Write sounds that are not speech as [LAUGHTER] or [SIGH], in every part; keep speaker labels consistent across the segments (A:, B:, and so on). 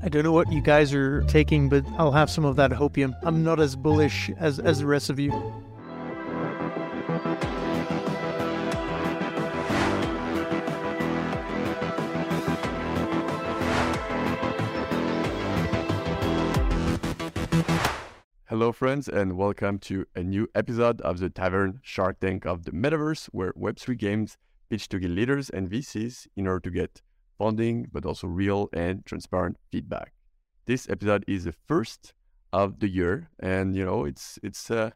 A: I don't know what you guys are taking, but I'll have some of that hopium. I'm not as bullish as, as the rest of you.
B: Hello, friends, and welcome to a new episode of the Tavern Shark Tank of the Metaverse, where Web3 games pitch to guild leaders and VCs in order to get but also real and transparent feedback. This episode is the first of the year, and you know it's it's uh,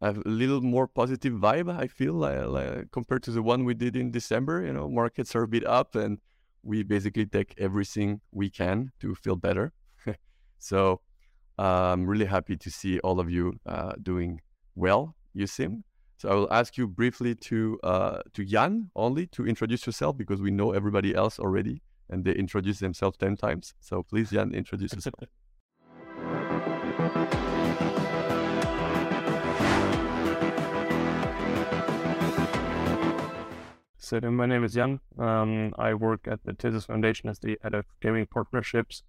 B: a little more positive vibe. I feel uh, compared to the one we did in December. You know, markets are a bit up, and we basically take everything we can to feel better. [LAUGHS] so I'm really happy to see all of you uh, doing well, you seem. So I will ask you briefly to uh, to Jan only to introduce yourself because we know everybody else already and they introduce themselves 10 times. So please, Jan, introduce yourself. [LAUGHS]
C: So my name is Jan. Um, I work at the Tezos Foundation as the head of gaming partnerships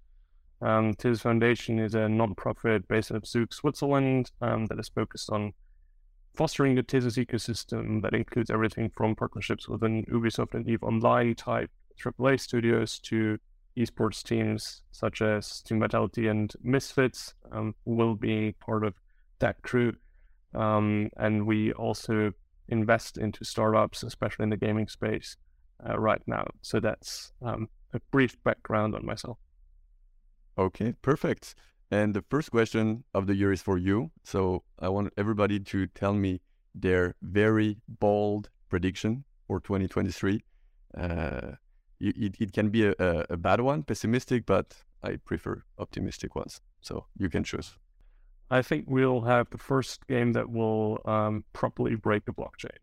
C: um, Foundation is a non-profit based of Zug, Switzerland, um, that is focused on fostering the Tezos ecosystem that includes everything from partnerships within Ubisoft and EVE Online type AAA studios to esports teams such as Team Vitality and Misfits um, will be part of that crew. Um, and we also invest into startups, especially in the gaming space uh, right now. So that's um, a brief background on myself.
B: Okay, perfect. And the first question of the year is for you. So I want everybody to tell me their very bold prediction for 2023. Uh, it, it can be a, a bad one, pessimistic, but I prefer optimistic ones. So you can choose.
C: I think we'll have the first game that will um, properly break the blockchain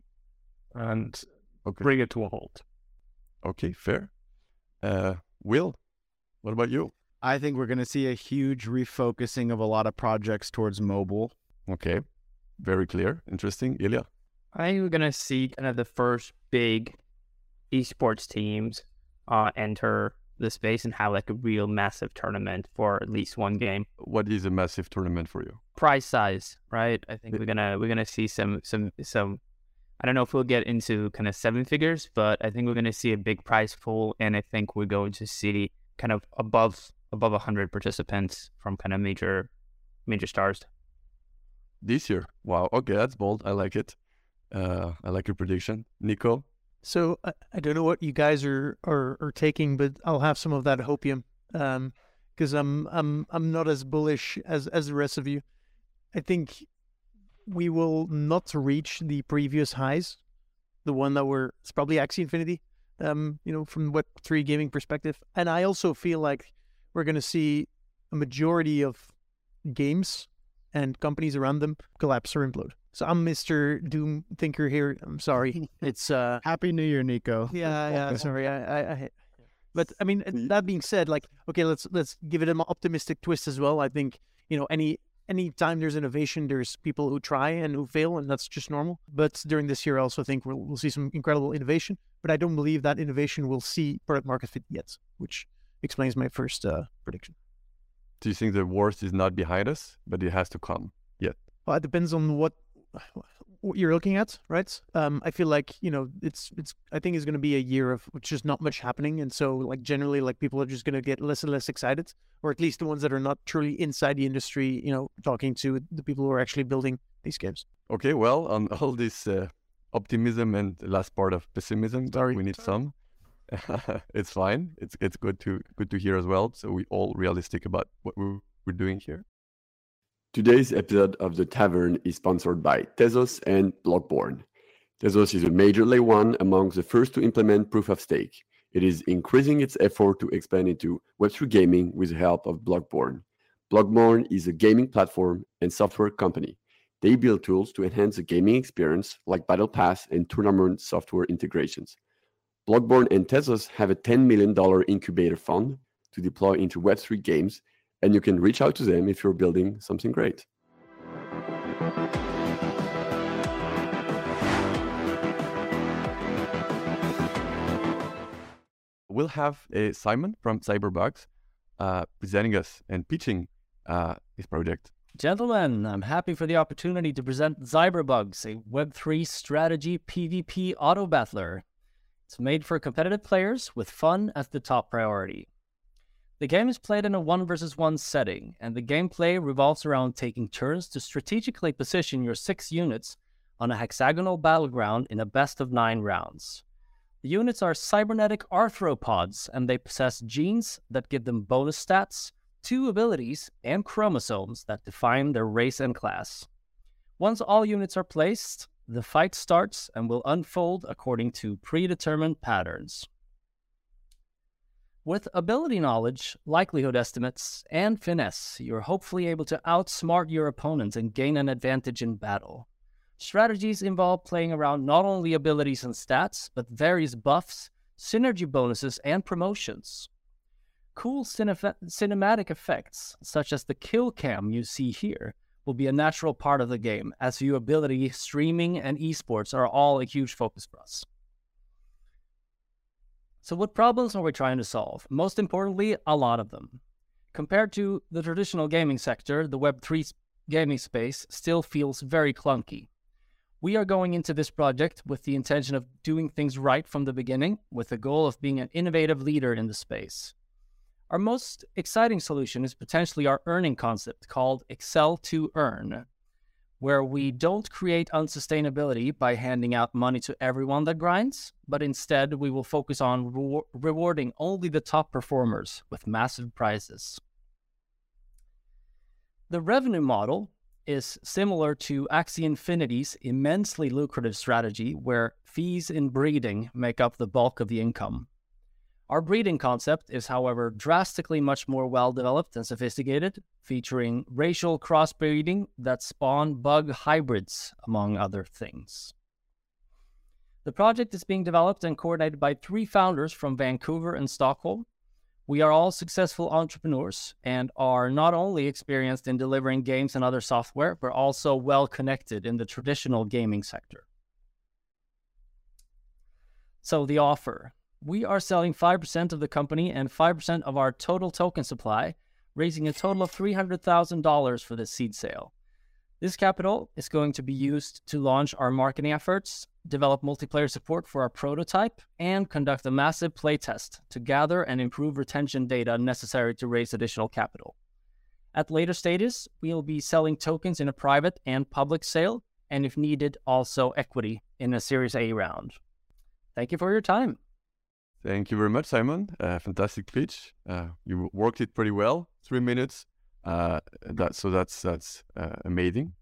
C: and okay. bring it to a halt.
B: Okay, fair. Uh, Will, what about you?
D: I think we're going to see a huge refocusing of a lot of projects towards mobile.
B: Okay. Very clear. Interesting. Ilya?
E: I think we're going to see kind of the first big esports teams uh, enter the space and have like a real massive tournament for at least one game.
B: What is a massive tournament for you?
E: Price size, right? I think we're gonna we're gonna see some some some. I don't know if we'll get into kind of seven figures, but I think we're gonna see a big prize pool, and I think we're going to see kind of above above 100 participants from kind of major major stars.
B: This year? Wow okay that's bold. I like it. Uh, i like your prediction. Nico?
A: So I, I don't know what you guys are, are are taking but i'll have some of that hopium um because i'm i'm i'm not as bullish as as the rest of you. I think we will not reach the previous highs the one that were it's probably axie infinity um you know from web 3 gaming perspective. And i also feel like we're going to see a majority of games and companies around them collapse or implode. So I'm Mr. Doom Thinker here. I'm sorry. [LAUGHS] It's uh
D: Happy New Year, Nico.
A: Yeah, yeah. [LAUGHS] Sorry. I, I, I but I mean, that being said, like, okay, let's let's give it an optimistic twist as well. I think you know any any time there's innovation, there's people who try and who fail, and that's just normal. But during this year, I also think we'll, we'll see some incredible innovation. But I don't believe that innovation will see product market fit yet, which explains my first uh, prediction.
B: Do you think the worst is not behind us, but it has to come yet?
A: Well, it depends on what what you're looking at, right? Um, I feel like you know it's it's I think it's going to be a year of just not much happening, and so like generally like people are just going to get less and less excited, or at least the ones that are not truly inside the industry, you know, talking to the people who are actually building these games.
B: Okay, well, on [LAUGHS] all this uh, optimism and the last part of pessimism, Sorry. we need some. [LAUGHS] it's fine. It's it's good to good to hear as well. So we all realistic about what we're, we're doing here. Today's episode of the Tavern is sponsored by Tezos and Blockborn. Tezos is a major layer one among the first to implement proof of stake. It is increasing its effort to expand into Web3 gaming with the help of Blockborn. Blockborn is a gaming platform and software company. They build tools to enhance the gaming experience like Battle Pass and tournament software integrations. Blockborn and Tezos have a $10 million incubator fund to deploy into Web3 games, and you can reach out to them if you're building something great. We'll have uh, Simon from Ziber Bugs uh, presenting us and pitching uh, his project.
F: Gentlemen, I'm happy for the opportunity to present Ziber Bugs, a Web3 strategy PvP auto battler. It's made for competitive players with fun as the top priority. The game is played in a 1 versus 1 setting, and the gameplay revolves around taking turns to strategically position your six units on a hexagonal battleground in a best of 9 rounds. The units are cybernetic arthropods, and they possess genes that give them bonus stats, two abilities, and chromosomes that define their race and class. Once all units are placed, the fight starts and will unfold according to predetermined patterns. With ability knowledge, likelihood estimates, and finesse, you're hopefully able to outsmart your opponents and gain an advantage in battle. Strategies involve playing around not only abilities and stats, but various buffs, synergy bonuses, and promotions. Cool cinematic effects, such as the kill cam you see here, will be a natural part of the game, as viewability, streaming, and esports are all a huge focus for us. So, what problems are we trying to solve? Most importantly, a lot of them. Compared to the traditional gaming sector, the Web3 gaming space still feels very clunky. We are going into this project with the intention of doing things right from the beginning, with the goal of being an innovative leader in the space. Our most exciting solution is potentially our earning concept called Excel to Earn, where we don't create unsustainability by handing out money to everyone that grinds, but instead we will focus on re- rewarding only the top performers with massive prizes. The revenue model is similar to Axie Infinity's immensely lucrative strategy, where fees in breeding make up the bulk of the income. Our breeding concept is, however, drastically much more well developed and sophisticated, featuring racial crossbreeding that spawn bug hybrids, among other things. The project is being developed and coordinated by three founders from Vancouver and Stockholm. We are all successful entrepreneurs and are not only experienced in delivering games and other software, but also well connected in the traditional gaming sector. So, the offer we are selling 5% of the company and 5% of our total token supply, raising a total of $300,000 for this seed sale. This capital is going to be used to launch our marketing efforts, develop multiplayer support for our prototype, and conduct a massive playtest to gather and improve retention data necessary to raise additional capital. At later stages, we will be selling tokens in a private and public sale, and if needed, also equity in a Series A round. Thank you for your time.
B: Thank you very much, Simon. Uh, fantastic pitch. Uh, you worked it pretty well. Three minutes. Uh, that so that's that's uh, amazing.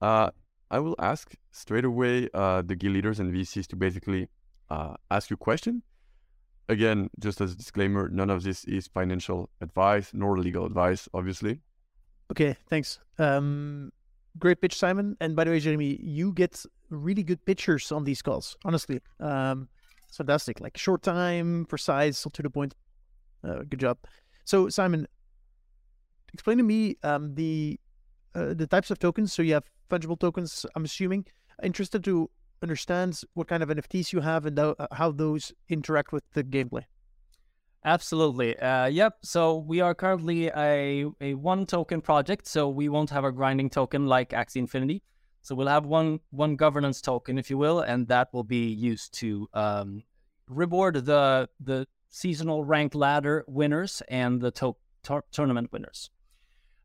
B: Uh, I will ask straight away uh, the guild leaders and VCs to basically ask you a question. Again, just as a disclaimer, none of this is financial advice nor legal advice, obviously.
A: Okay, thanks. Um, great pitch, Simon. And by the way, Jeremy, you get really good pictures on these calls. Honestly, um, it's fantastic. Like short time, precise, to the point. Uh, good job. So Simon, explain to me um, the uh, the types of tokens. So you have fungible tokens. I'm assuming. Interested to understand what kind of NFTs you have and th- how those interact with the gameplay.
F: Absolutely. Uh, yep. So we are currently a, a one token project. So we won't have a grinding token like Axie Infinity. So we'll have one one governance token, if you will, and that will be used to um, reward the the seasonal ranked ladder winners and the to- to- tournament winners.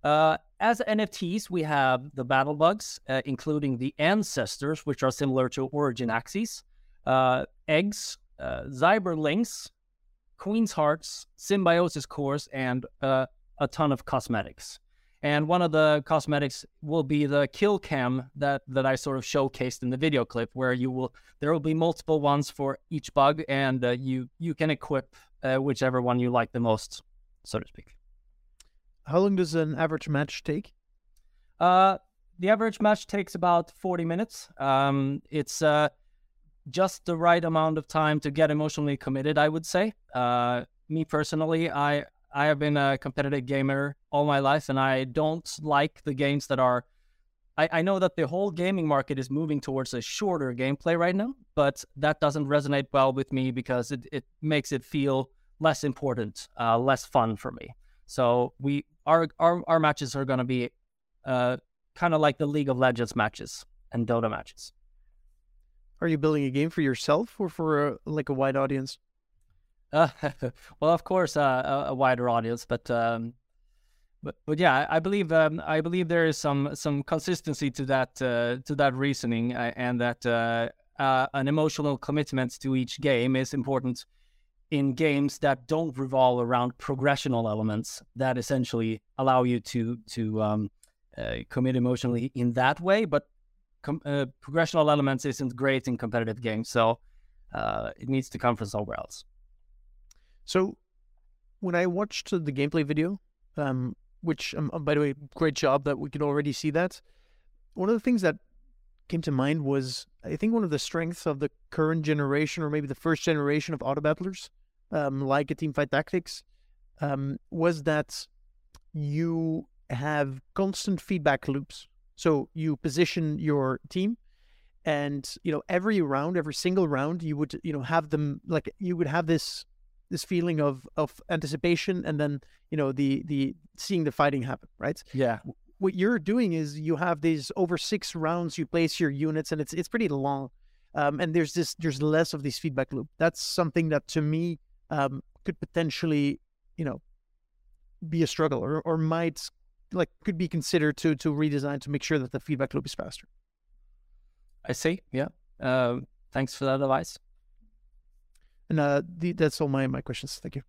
F: Uh, as NFTs, we have the battle bugs, uh, including the ancestors, which are similar to Origin Axies, uh, eggs, uh, Zyberlings, Queen's Hearts, Symbiosis cores, and uh, a ton of cosmetics. And one of the cosmetics will be the kill cam that, that I sort of showcased in the video clip, where you will there will be multiple ones for each bug, and uh, you you can equip uh, whichever one you like the most, so to speak.
A: How long does an average match take?
F: Uh, the average match takes about forty minutes. Um, it's uh, just the right amount of time to get emotionally committed, I would say. Uh, me personally, I I have been a competitive gamer all my life, and I don't like the games that are. I, I know that the whole gaming market is moving towards a shorter gameplay right now, but that doesn't resonate well with me because it, it makes it feel less important, uh, less fun for me. So we our our, our matches are going to be uh, kind of like the League of Legends matches and Dota matches.
A: Are you building a game for yourself or for a, like a wide audience? [LAUGHS]
F: Well, of course, uh, a, a, wider audience, but um, but but yeah, I believe um, I believe there is some some consistency to that uh, to that reasoning, uh, and that uh, uh, an emotional commitment to each game is important in games that don't revolve around progressional elements that essentially allow you to to um, commit emotionally in that way, but com- progressional elements isn't great in competitive games, so it needs to come from somewhere else.
A: So when I watched the gameplay video, um, which um, by the way, great job that we can already see that. One of the things that came to mind was I think one of the strengths of the current generation, or maybe the first generation of auto battlers, um, like a Teamfight Tactics, um, was that you have constant feedback loops. So you position your team, and you know every round, every single round, you would you know have them like you would have this this feeling of of anticipation and then you know the the seeing the fighting happen right?
F: Yeah.
A: What you're doing is you have these over six rounds you place your units and it's it's pretty long um, and there's this there's less of this feedback loop. That's something that to me um, could potentially you know be a struggle or, or might like could be considered to to redesign to make sure that the feedback loop is faster.
F: I see. Yeah. Uh, thanks for that advice
A: and uh, the, that's all my, my questions. Thank you.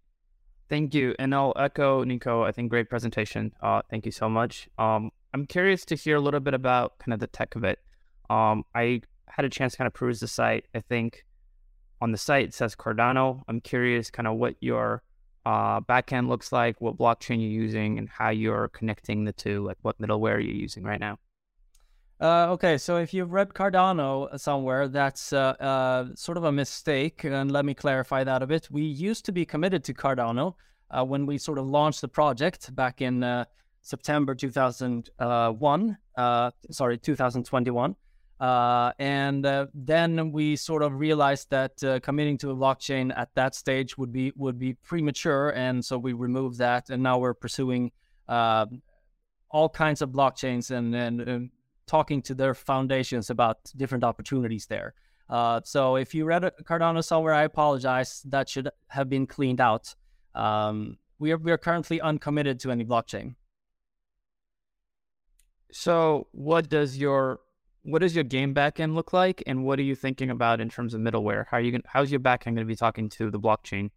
E: Thank you. And I'll echo Nico. I think great presentation. Uh, thank you so much. Um, I'm curious to hear a little bit about kind of the tech of it. Um, I had a chance to kind of peruse the site. I think on the site it says Cardano. I'm curious kind of what your uh, backend looks like, what blockchain you're using, and how you're connecting the two, like what middleware you're using right now.
F: Uh, okay, so if you've read Cardano somewhere, that's uh, uh, sort of a mistake, and let me clarify that a bit. We used to be committed to Cardano uh, when we sort of launched the project back in uh, September 2001, uh, sorry, 2021. and then we sort of realized that committing to a blockchain at that stage would be would be premature, and so we removed that. And now we're pursuing all kinds of blockchains and, and, and talking to their foundations about different opportunities there. Uh, so if you read Cardano somewhere, I apologize. That should have been cleaned out. Um, we are we are currently uncommitted to any blockchain.
E: So what does your what does your game backend look like, and what are you thinking about in terms of middleware? How are you how's your backend going to be talking to the blockchain?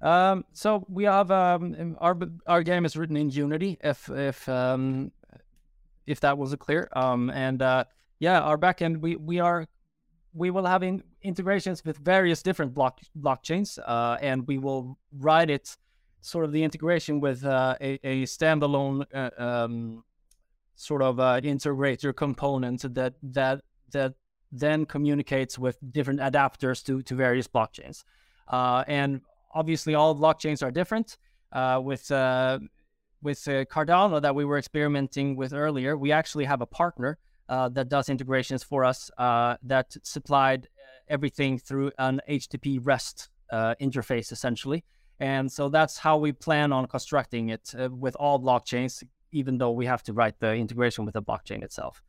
F: Um, so we have um, our our game is written in Unity. If if um, if that wasn't clear. Um, and uh, yeah, our backend we we are we will have in integrations with various different block blockchains, uh, and we will write it sort of the integration with uh, a, a standalone uh, um, sort of uh, integrator component that that that then communicates with different adapters to to various blockchains. Uh, and obviously, all blockchains are different. with with uh, Cardano that we were experimenting with earlier, we actually have a partner uh, that does integrations for us uh, that supplied uh, everything through an HTTP REST uh, interface, essentially. And so that's how we plan on constructing it uh, with all blockchains, even though we have to write the integration with the blockchain itself.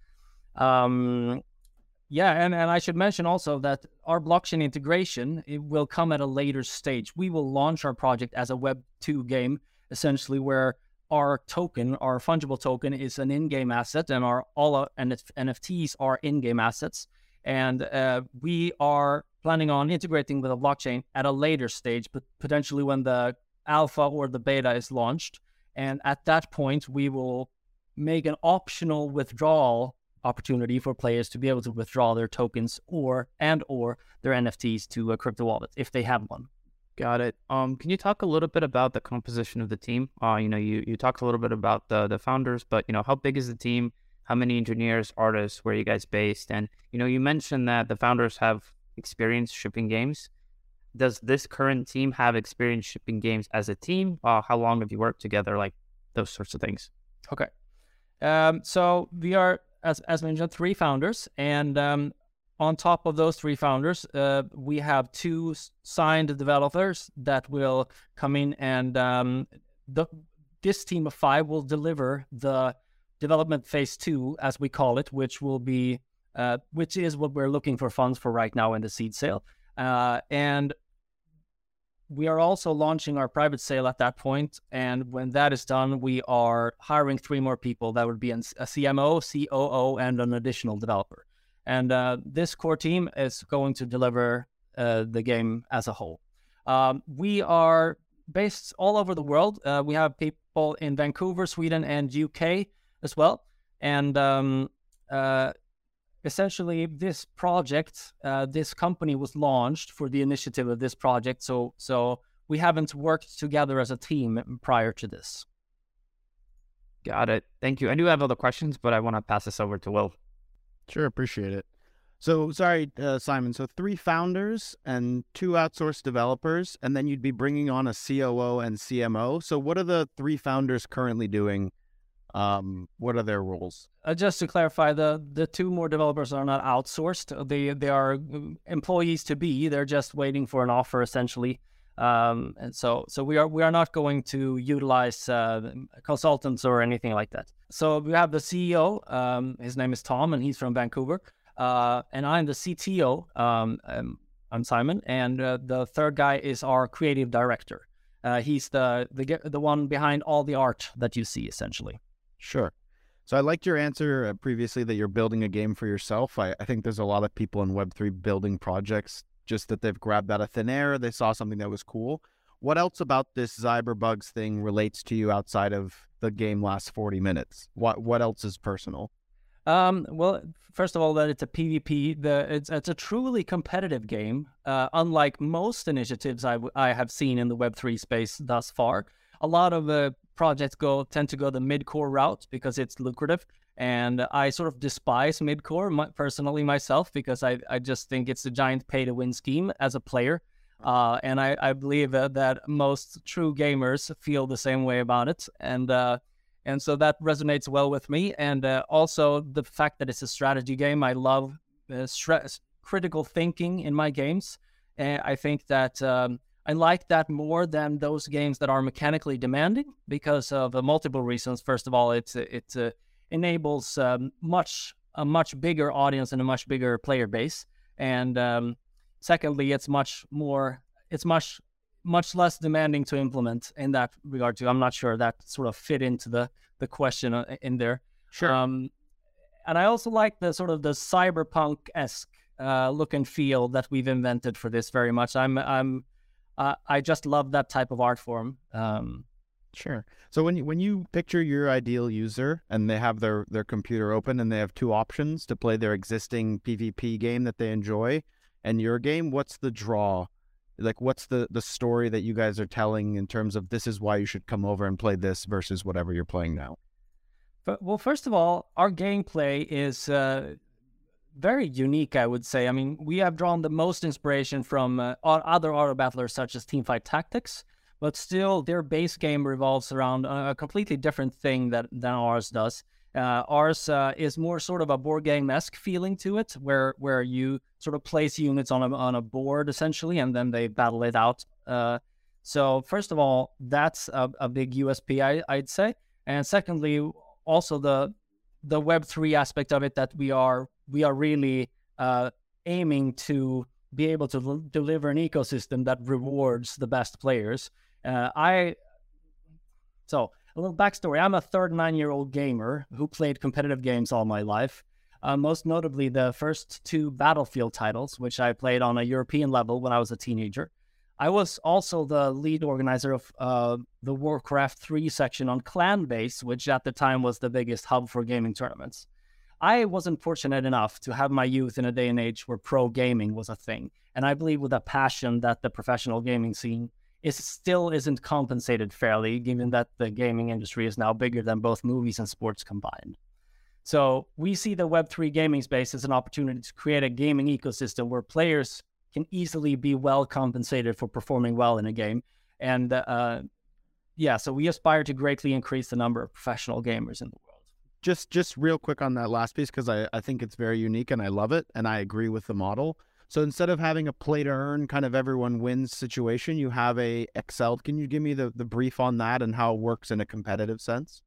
F: Um, yeah, and, and I should mention also that our blockchain integration it will come at a later stage. We will launch our project as a Web 2 game, essentially, where our token, our fungible token, is an in-game asset, and our all our NFTs are in-game assets. And uh, we are planning on integrating with a blockchain at a later stage, but potentially when the alpha or the beta is launched. And at that point, we will make an optional withdrawal opportunity for players to be able to withdraw their tokens or and or their NFTs to a crypto wallet if they have one.
E: Got it. Um, can you talk a little bit about the composition of the team? Uh, you know, you, you talked a little bit about the the founders, but you know, how big is the team? How many engineers, artists, where are you guys based? And you know, you mentioned that the founders have experience shipping games. Does this current team have experience shipping games as a team? Uh, how long have you worked together? Like those sorts of things.
F: Okay. Um, so we are, as as mentioned, three founders, and um, on top of those three founders, uh, we have two signed developers that will come in and um, the this team of five will deliver the development phase two, as we call it, which will be uh, which is what we're looking for funds for right now in the seed sale. Uh, and we are also launching our private sale at that point. And when that is done, we are hiring three more people. That would be a CMO, COO, and an additional developer. And uh, this core team is going to deliver uh, the game as a whole. Um, we are based all over the world. Uh, we have people in Vancouver, Sweden, and UK as well. And um, uh, essentially this project uh, this company was launched for the initiative of this project so so we haven't worked together as a team prior to this
E: got it thank you i do have other questions but i want to pass this over to will
D: sure appreciate it so sorry uh, simon so three founders and two outsourced developers and then you'd be bringing on a coo and cmo so what are the three founders currently doing um, what are their roles?
F: Uh, just to clarify, the the two more developers are not outsourced. They they are uh, employees to be. They're just waiting for an offer essentially. Um, and so so we are we are not going to utilize uh, consultants or anything like that. So we have the CEO. Um, his name is Tom, and he's from Vancouver. Uh, and I'm the CTO. Um, um, I'm Simon, and uh, the third guy is our creative director. Uh, he's the the the one behind all the art that you see essentially.
D: Sure. So I liked your answer uh, previously that you're building a game for yourself. I, I think there's a lot of people in Web3 building projects just that they've grabbed out of thin air. They saw something that was cool. What else about this Ziber Bugs thing relates to you outside of the game lasts 40 minutes? What what else is personal?
F: Um, well, first of all, that it's a PvP. The it's it's a truly competitive game. Uh, unlike most initiatives I, w- I have seen in the Web three space thus far, a lot of uh, projects go tend to go the mid-core route because it's lucrative. And I sort of despise mid-core my, personally myself because I, I just think it's a giant pay-to-win scheme as a player. Uh, and I, I believe uh, that most true gamers feel the same way about it. And uh, and so that resonates well with me. And uh, also the fact that it's a strategy game. I love uh, stress, critical thinking in my games. And I think that um, I like that more than those games that are mechanically demanding because of uh, multiple reasons. First of all, it's it uh, enables um, much a much bigger audience and a much bigger player base, and um, secondly, it's much more it's much much less demanding to implement in that regard too. I'm not sure that sort of fit into the the question uh, in there.
D: Sure. Um,
F: and I also like the sort of the cyberpunk esque uh, look and feel that we've invented for this very much. I'm I'm uh, I just love that type of art form. Um,
D: sure. So when you, when you picture your ideal user and they have their their computer open and they have two options to play their existing PvP game that they enjoy and your game, what's the draw? Like what's the the story that you guys are telling in terms of this is why you should come over and play this versus whatever you're playing now?
F: But, well, first of all, our gameplay is uh, very unique, I would say. I mean, we have drawn the most inspiration from uh, other auto battlers such as Teamfight Tactics, but still their base game revolves around a completely different thing that than ours does. Uh, ours uh, is more sort of a board game esque feeling to it, where where you sort of place units on a on a board essentially, and then they battle it out. Uh, so first of all, that's a, a big USP, I, I'd say, and secondly, also the the Web three aspect of it that we are we are really uh, aiming to be able to deliver an ecosystem that rewards the best players. Uh, I so a little backstory. I'm a 39 year old gamer who played competitive games all my life. Uh, most notably, the first two Battlefield titles, which I played on a European level when I was a teenager. I was also the lead organizer of uh, the Warcraft 3 section on Clanbase, which at the time was the biggest hub for gaming tournaments. I wasn't fortunate enough to have my youth in a day and age where pro gaming was a thing. And I believe with a passion that the professional gaming scene is still isn't compensated fairly, given that the gaming industry is now bigger than both movies and sports combined. So we see the Web3 gaming space as an opportunity to create a gaming ecosystem where players can easily be well compensated for performing well in a game. And uh, yeah, so we aspire to greatly increase the number of professional gamers in the world
D: just just real quick on that last piece because I, I think it's very unique and I love it and I agree with the model. So instead of having a play to earn kind of everyone wins situation, you have a Excel. Can you give me the, the brief on that and how it works in a competitive sense?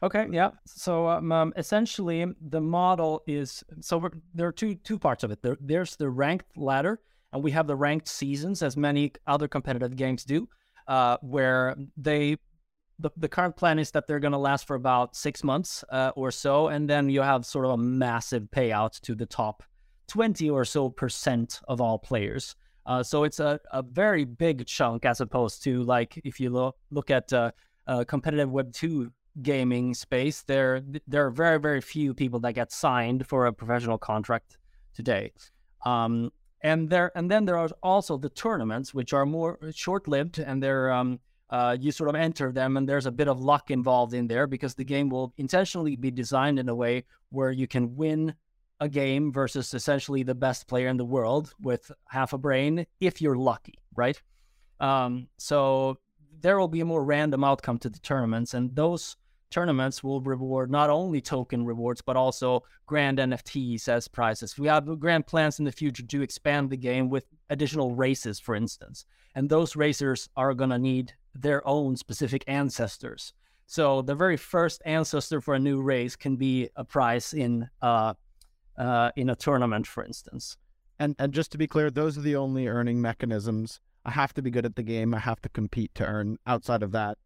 F: Okay, yeah. So um, um, essentially, the model is so there are two two parts of it. There, there's the ranked ladder, and we have the ranked seasons, as many other competitive games do, uh, where they the, the current plan is that they're going to last for about six months uh, or so, and then you have sort of a massive payout to the top 20 or so percent of all players. Uh, so it's a, a very big chunk as opposed to like if you look look at uh, uh, competitive Web two gaming space, there there are very very few people that get signed for a professional contract today. Um, and there and then there are also the tournaments which are more short lived and they're um, uh, you sort of enter them and there's a bit of luck involved in there because the game will intentionally be designed in a way where you can win a game versus essentially the best player in the world with half a brain if you're lucky, right? Um, so there will be a more random outcome to the tournaments, and those tournaments will reward not only token rewards but also grand NFTs as prizes. We have grand plans in the future to expand the game with additional races, for instance, and those racers are going to need their own specific ancestors. So the very first ancestor for a new race can be a prize in uh, uh, in a tournament, for instance.
D: And and just to be clear, those are the only earning mechanisms. I have to be good at the game. I have to compete to earn. Outside of that,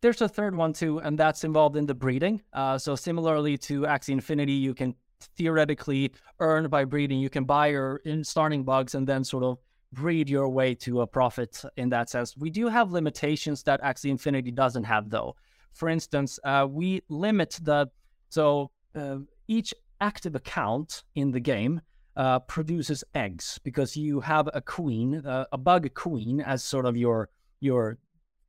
F: there's a third one too, and that's involved in the breeding. Uh, so similarly to Axie Infinity, you can theoretically earn by breeding. You can buy your in starting bugs and then sort of breed your way to a profit in that sense. We do have limitations that Axie Infinity doesn't have, though. For instance, uh, we limit the so uh, each active account in the game uh, produces eggs because you have a queen, uh, a bug queen, as sort of your your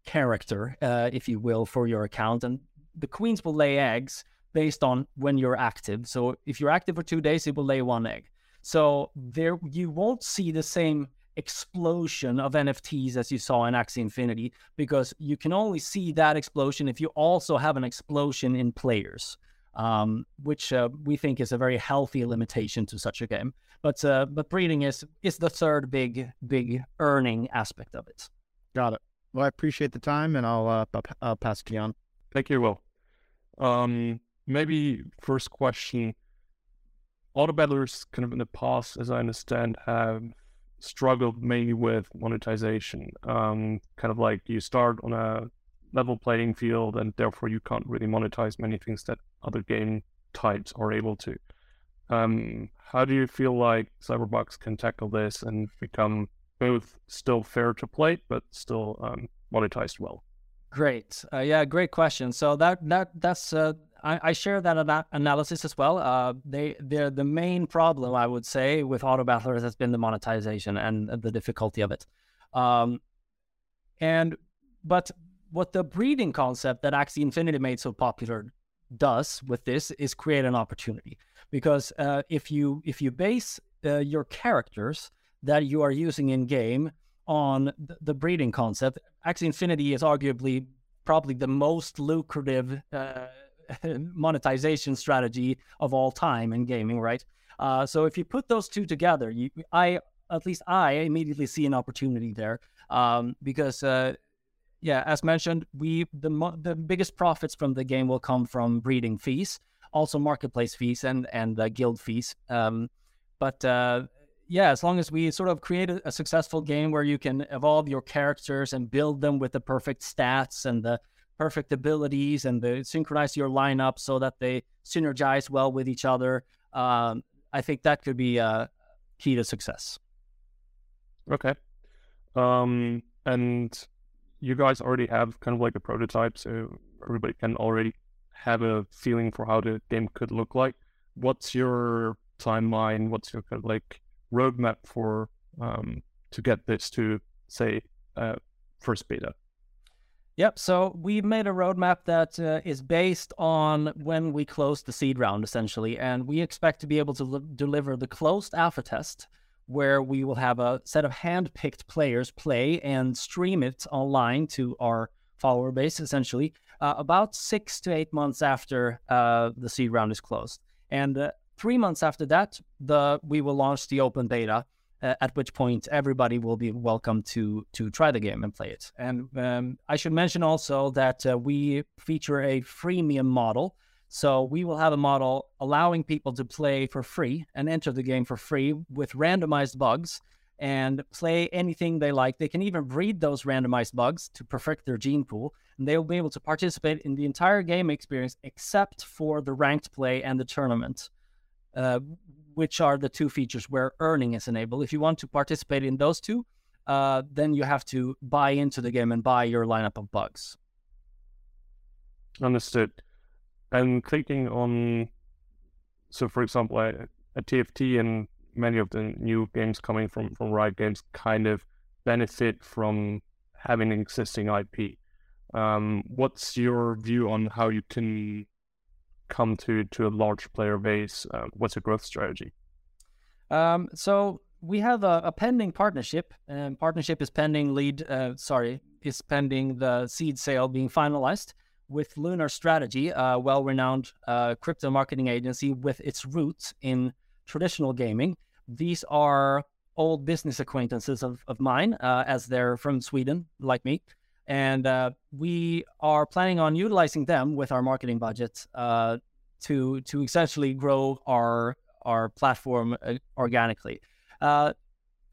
F: character, uh, if you will, for your account, and the queens will lay eggs based on when you're active. So if you're active for two days, it will lay one egg. So there, you won't see the same explosion of NFTs as you saw in Axie Infinity because you can only see that explosion if you also have an explosion in players um, which uh, we think is a very healthy limitation to such a game. But uh, but breeding is is the third big big earning aspect of it.
D: Got it. Well, I appreciate the time, and I'll uh, I'll pass to Jan.
C: Thank you, Will. Um, maybe first question. Auto battlers, kind of in the past, as I understand, have struggled mainly with monetization. Um, kind of like you start on a level playing field, and therefore you can't really monetize many things that other game types are able to. Um, how do you feel like Ziber Bugs can tackle this and become both still fair to play, but still um, monetized well?
F: Great, uh, yeah, great question. So that that that's uh, I, I, share that ana- analysis as well. Uh, they they're the main problem I would say with auto battlers has been the monetization and the difficulty of it. Um, and but what the breeding concept that Axie Infinity made so popular does with this is create an opportunity because uh, if you if you base uh, your characters that you are using in game on th- the breeding concept, Axie Infinity is arguably probably the most lucrative uh, [LAUGHS] monetization strategy of all time in gaming, right? Uh, so if you put those two together, you, I at least I immediately see an opportunity there um, because uh, yeah, as mentioned, we the the biggest profits from the game will come from breeding fees, also marketplace fees and and uh, guild fees. Um, but uh, yeah, as long as we sort of create a, a, successful game where you can evolve your characters and build them with the perfect stats and the perfect abilities and the, synchronize your lineup so that they synergize well with each other, um, I think that could be a uh, key to success.
C: Okay. Um, and you guys already have kind of like a prototype, so everybody can already have a feeling for how the game could look like. What's your timeline? What's your kind of like roadmap for um, to get this to say uh, first beta?
F: Yep. So we made a roadmap that uh, is based on when we close the seed round, essentially, and we expect to be able to li- deliver the closed alpha test where we will have a set of hand-picked players play and stream it online to our follower base, essentially, uh, about six to eight months after uh, the seed round is closed. And uh, three months after that, the we will launch the open beta, uh, at which point everybody will be welcome to to try the game and play it. And um, I should mention also that uh, we feature a freemium model. So we will have a model allowing people to play for free and enter the game for free with randomized bugs and play anything they like. They can even breed those randomized bugs to perfect their gene pool, and they will be able to participate in the entire game experience except for the ranked play and the tournament, uh, which are the two features where earning is enabled. If you want to participate in those two, uh, then you have to buy into the game and buy your lineup of bugs.
C: Understood. And clicking on, so for example, a, a TFT and many of the new games coming from from Riot Games kind of benefit from having an existing IP. Um, what's your view on how you can come to to a large player base? Uh, what's your growth strategy?
F: Um, so we have a, a pending partnership. and partnership is pending. Lead, uh, sorry, is pending the seed sale being finalized with Lunar Strategy, a well-renowned uh, crypto marketing agency with its roots in traditional gaming. These are old business acquaintances of, of mine, uh, as they're from Sweden, like me. And uh, we are planning on utilizing them with our marketing budget uh, to to essentially grow our our platform uh, organically.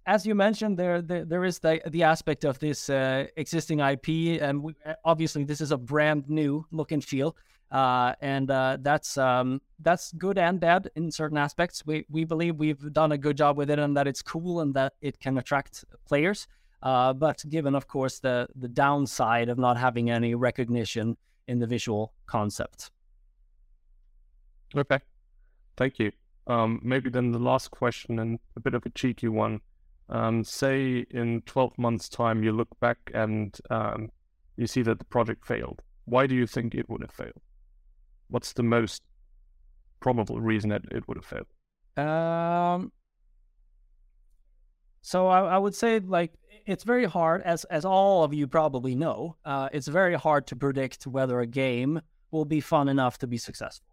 F: As you mentioned, there, there, there is the, the aspect of this uh, existing IP, and we, obviously this is a brand new look and feel uh, and uh, that's um, that's good and bad in certain aspects. We we believe we've done a good job with it, and that it's cool and that it can attract players. Uh, but given, of course, the the downside of not having any recognition in the visual concept.
C: Okay, thank you. Um, maybe then the last question and a bit of a cheeky one. Um, say in 12 months' time, you look back and um, you see that the project failed. Why do you think it would have failed? what's the most probable reason that it would have failed?
F: Um, so I, I, would say like it's very hard, as as all of you probably know, uh, it's very hard to predict whether a game will be fun enough to be successful,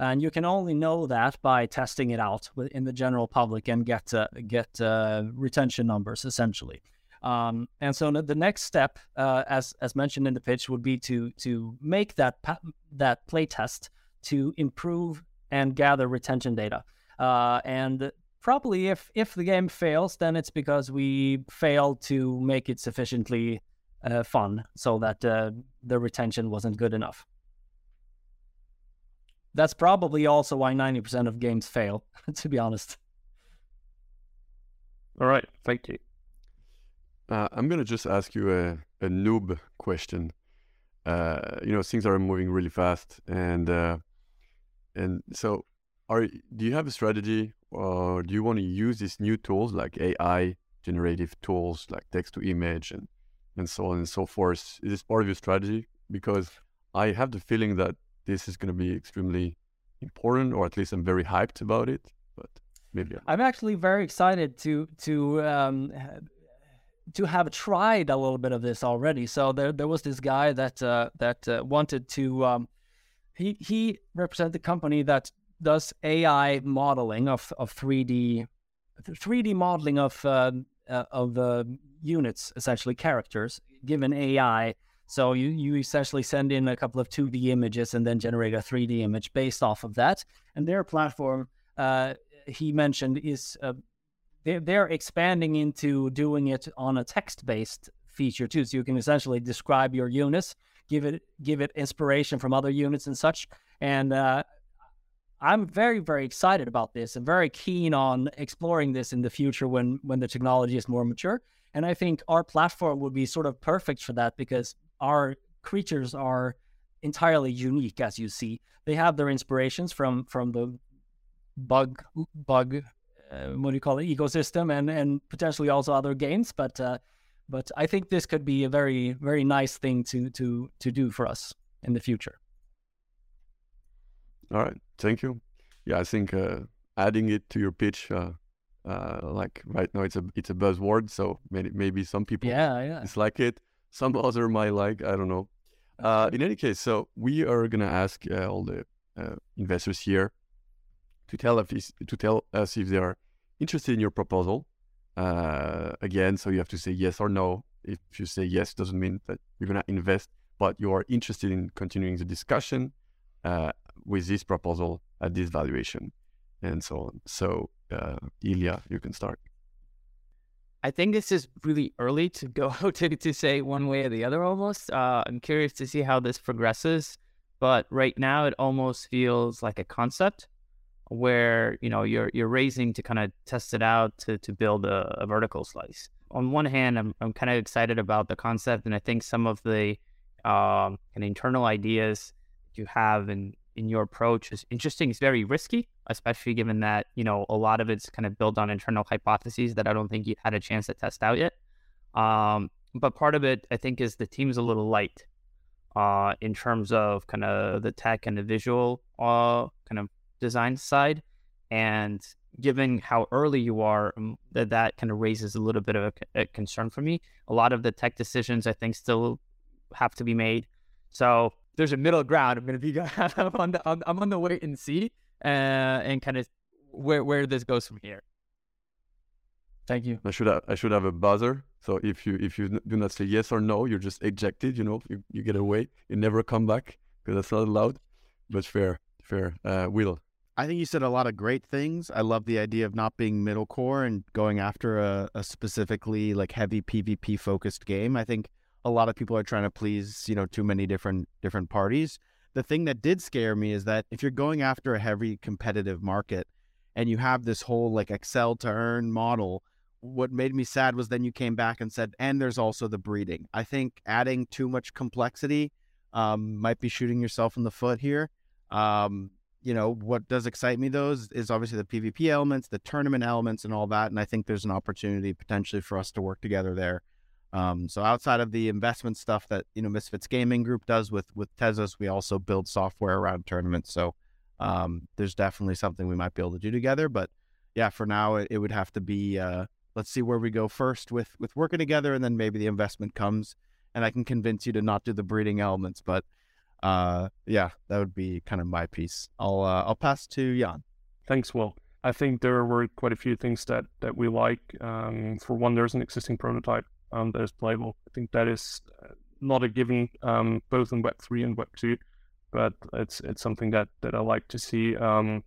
F: and you can only know that by testing it out in the general public and get uh, get uh, retention numbers essentially. Um, and so the next step, uh, as as mentioned in the pitch, would be to to make that that play test to improve and gather retention data. Uh, and probably if if the game fails, then it's because we failed to make it sufficiently uh, fun, so that uh, the retention wasn't good enough. That's probably also why ninety percent of games fail, [LAUGHS] to be honest.
C: All right, thank you.
B: Uh, I'm gonna just ask you a, a noob question. Uh, you know, things are moving really fast, and uh, and so, are do you have a strategy, or do you want to use these new tools like AI generative tools like text to image and and so on and so forth? Is this part of your strategy? Because I have the feeling that this is going to be extremely important, or at least I'm very hyped about it. But maybe
F: I'm actually very excited to to um, to have tried a little bit of this already. So there there was this guy that uh, that uh, wanted to um, he he represented the company that does AI modeling of of 3D 3D modeling of uh, uh, of uh, units essentially characters given AI. So you you essentially send in a couple of 2D images and then generate a 3D image based off of that. And their platform uh, he mentioned is uh, they're, they're expanding into doing it on a text-based feature too. So you can essentially describe your units, give it give it inspiration from other units and such. And uh, I'm very very excited about this and very keen on exploring this in the future when when the technology is more mature. And I think our platform would be sort of perfect for that because our creatures are entirely unique, as you see. They have their inspirations from from the bug bug uh, what do you call it ecosystem and and potentially also other games but uh, but I think this could be a very very nice thing to to to do for us in the future.
B: All right, thank you. Yeah, I think uh, adding it to your pitch, uh, uh, like right now, it's a it's a buzzword, so maybe maybe some people
F: yeah yeah
B: dislike it, some other might like. I don't know. Uh, in any case, so we are gonna ask uh, all the uh, investors here to tell if to tell us if they are interested in your proposal. Uh, again, so you have to say yes or no. If you say yes, it doesn't mean that you're gonna invest, but you are interested in continuing the discussion uh, with this proposal at this valuation, and so on. So, uh, Ilya, you can start.
E: I think this is really early to go [LAUGHS] to, to say one way or the other almost. Uh, I'm curious to see how this progresses. But right now it almost feels like a concept where, you know, you're you're raising to kind of test it out to to build a, a vertical slice. On one hand, I'm I'm kind of excited about the concept and I think some of the um, of internal ideas you have in in your approach is interesting. It's very risky, especially given that you know a lot of it's kind of built on internal hypotheses that I don't think you had a chance to test out yet. Um, but part of it, I think, is the team's a little light uh, in terms of kind of the tech and the visual uh, kind of design side, and given how early you are, um, that that kind of raises a little bit of a, a concern for me. A lot of the tech decisions, I think, still have to be made. So there's a middle ground. I'm going to be I'm on the I'm on the wait and see uh, and kind of where where this goes from here.
F: Thank you.
B: I should have I should have a buzzer. So if you if you do not say yes or no, you're just ejected. You know, you, you get away. You never come back because that's not allowed. But fair, fair. Uh, Will.
D: I think you said a lot of great things. I love the idea of not being middle core and going after a, a specifically like heavy PvP focused game. I think a lot of people are trying to please, you know, too many different different parties. The thing that did scare me is that if you're going after a heavy competitive market and you have this whole like Excel to earn model, what made me sad was then you came back and said, and there's also the breeding. I think adding too much complexity um, might be shooting yourself in the foot here. Um, you know, what does excite me though is, is, obviously the PvP elements, the tournament elements, and all that. And I think there's an opportunity potentially for us to work together there. Um, so outside of the investment stuff that you know Misfits Gaming Group does with with Tezos, we also build software around tournaments. So um, there's definitely something we might be able to do together. But yeah, for now it, it would have to be uh, let's see where we go first with with working together, and then maybe the investment comes, and I can convince you to not do the breeding elements. But uh, yeah, that would be kind of my piece. I'll uh, I'll pass to Jan.
C: Thanks, Will. I think there were quite a few things that that we like. Um, for one, there's an existing prototype um, that is playable. I think that is uh, not a given um, both in Web three and Web two, but it's it's something that that I like to see. Um,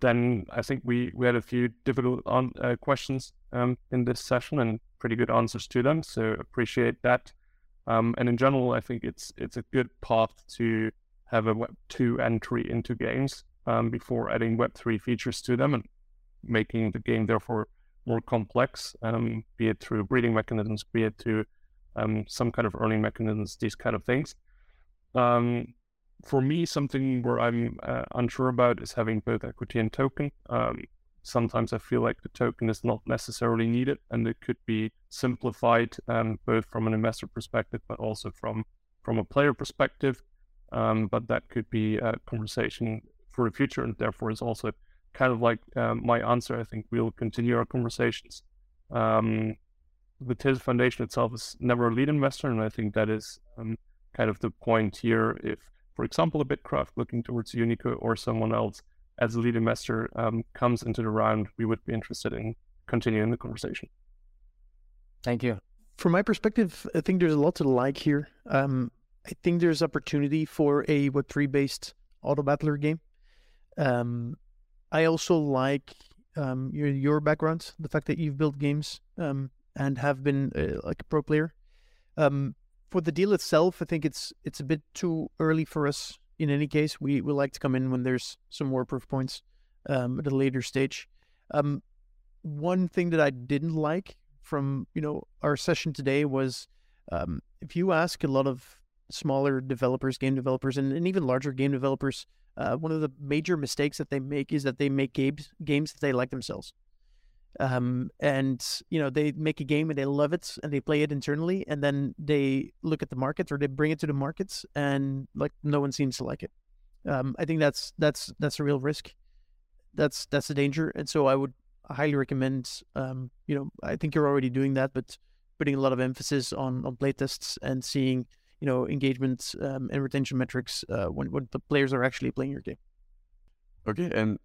C: then I think we we had a few difficult on, uh, questions um, in this session and pretty good answers to them. So appreciate that. Um, and in general, I think it's it's a good path to have a Web two entry into games um, before adding Web three features to them and making the game therefore more complex, um, be it through breeding mechanisms, be it to um, some kind of earning mechanisms, these kind of things. Um, for me, something where I'm uh, unsure about is having both equity and token. Um, sometimes I feel like the token is not necessarily needed, and it could be simplified um, both from an investor perspective, but also from from a player perspective. Um, but that could be a conversation for the future, and therefore is also kind of like um, my answer. I think we'll continue our conversations. Um, the Tezos Foundation itself is never a lead investor, and I think that is um, kind of the point here. If, for example, a Bitkraft looking towards Unico or someone else as a lead investor um, comes into the round, we would be interested in continuing the conversation.
F: Thank you.
A: From my perspective, I think there's a lot to like here. Um, I think there's opportunity for a Web3 based auto battler game. Um, I also like um, your your background, the fact that you've built games um, and have been uh, like a pro player. Um, for the deal itself, I think it's it's a bit too early for us. In any case, we we like to come in when there's some more proof points um, at a later stage. Um, one thing that I didn't like from you know our session today was um, if you ask a lot of smaller developers, game developers, and, and even larger game developers uh, one of the major mistakes that they make is that they make games games that they like themselves. Um, and you know they make a game and they love it and they play it internally and then they look at the market or they bring it to the markets and like no one seems to like it. Um, I think that's that's that's a real risk. That's that's a danger, and so I would highly recommend. Um, you know, I think you're already doing that, but putting a lot of emphasis on on playtests and seeing you know engagement um, and retention metrics uh, when when the players are actually playing your game.
B: Okay, and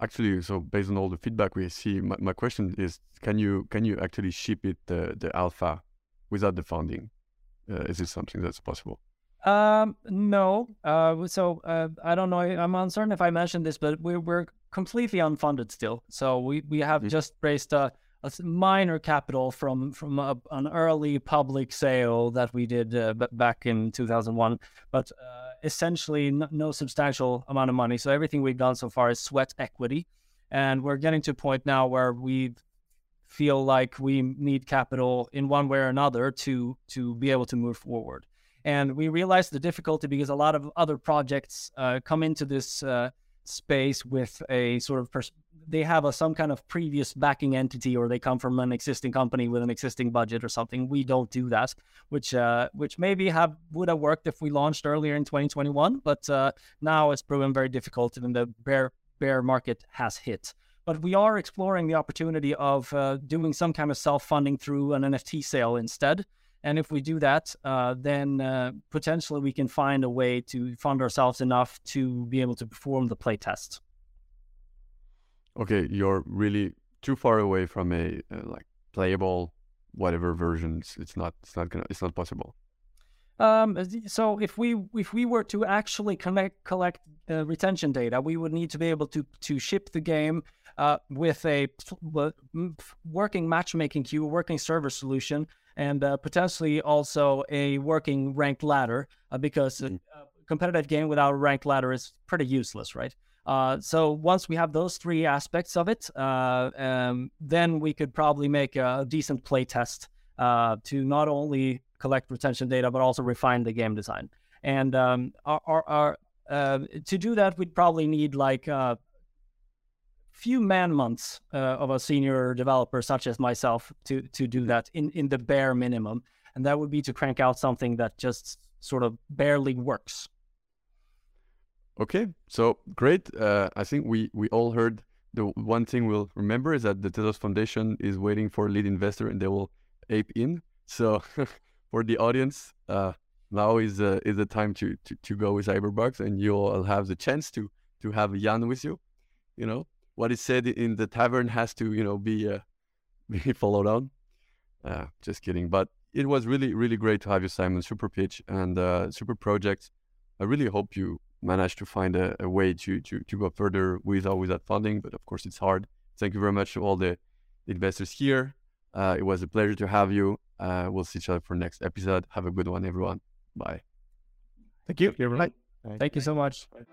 B: actually, so based on all the feedback we see, my, my question is: Can you can you actually ship it the the alpha without the funding? Uh, is it something that's possible?
F: Um, no. Uh, so uh, I don't know. I'm uncertain if I mentioned this, but we're we're completely unfunded still. So we we have
B: Mhm.
F: just raised a, a minor capital from from a, an early public sale that we did uh, back in 2001, but uh, essentially n- no substantial amount of money. So everything we've done so far is sweat equity, and we're getting to a point now where we feel like we need capital in one way or another to to be able to move forward and we realized the difficulty because a lot of other projects uh, come into this uh, space with a sort of pers- they have a some kind of previous backing entity or they come from an existing company with an existing budget or something we don't do that which uh, which maybe have would have worked if we launched earlier in 2021 but uh, now it's proven very difficult and the bear bear market has hit but we are exploring the opportunity of uh, doing some kind of self-funding through an nft sale instead and if we do that, uh, then uh, potentially we can find a way to fund ourselves enough to be able to perform the play test.
B: Okay, you're really too far away from a uh, like playable whatever versions. It's not. It's not gonna. It's not possible.
F: Um, so if we if we were to actually connect collect uh, retention data, we would need to be able to to ship the game uh, with a working matchmaking queue, working server solution, and uh, potentially also a working ranked ladder, uh, because a,
B: Mhm.
F: a competitive game without a ranked ladder is pretty useless, right? Uh, so once we have those three aspects of it, uh, um, then we could probably make a decent play test uh, to not only collect retention data but also refine the game design. And um, our, our, our uh, to do that, we'd probably need like a few man months uh, of a senior developer such as myself to to do that in in the bare minimum, and that would be to crank out something that just sort of barely works.
B: Okay, so great. Uh, I think we we all heard the one thing we'll remember is that the Tezos Foundation is waiting for a lead investor and they will ape in. So [LAUGHS] for the audience, uh, now is uh, is the time to, to to go with Ziber Bugs, and you'll have the chance to to have Jan with you. You know what is said in the tavern has to you know be uh, [LAUGHS] be followed on. Uh, just kidding, but it was really really great to have you, Simon. Super pitch and uh, super project. I really hope you manage to find a, a way to, to to go further with or without funding, but of course it's hard. Thank you very much to all the investors here. Uh, it was a pleasure to have you. Uh, we'll see each other for next episode. Have a good one, everyone. Bye.
D: Thank you.
C: Thank you, everyone.
F: Thank you so much.
C: Bye.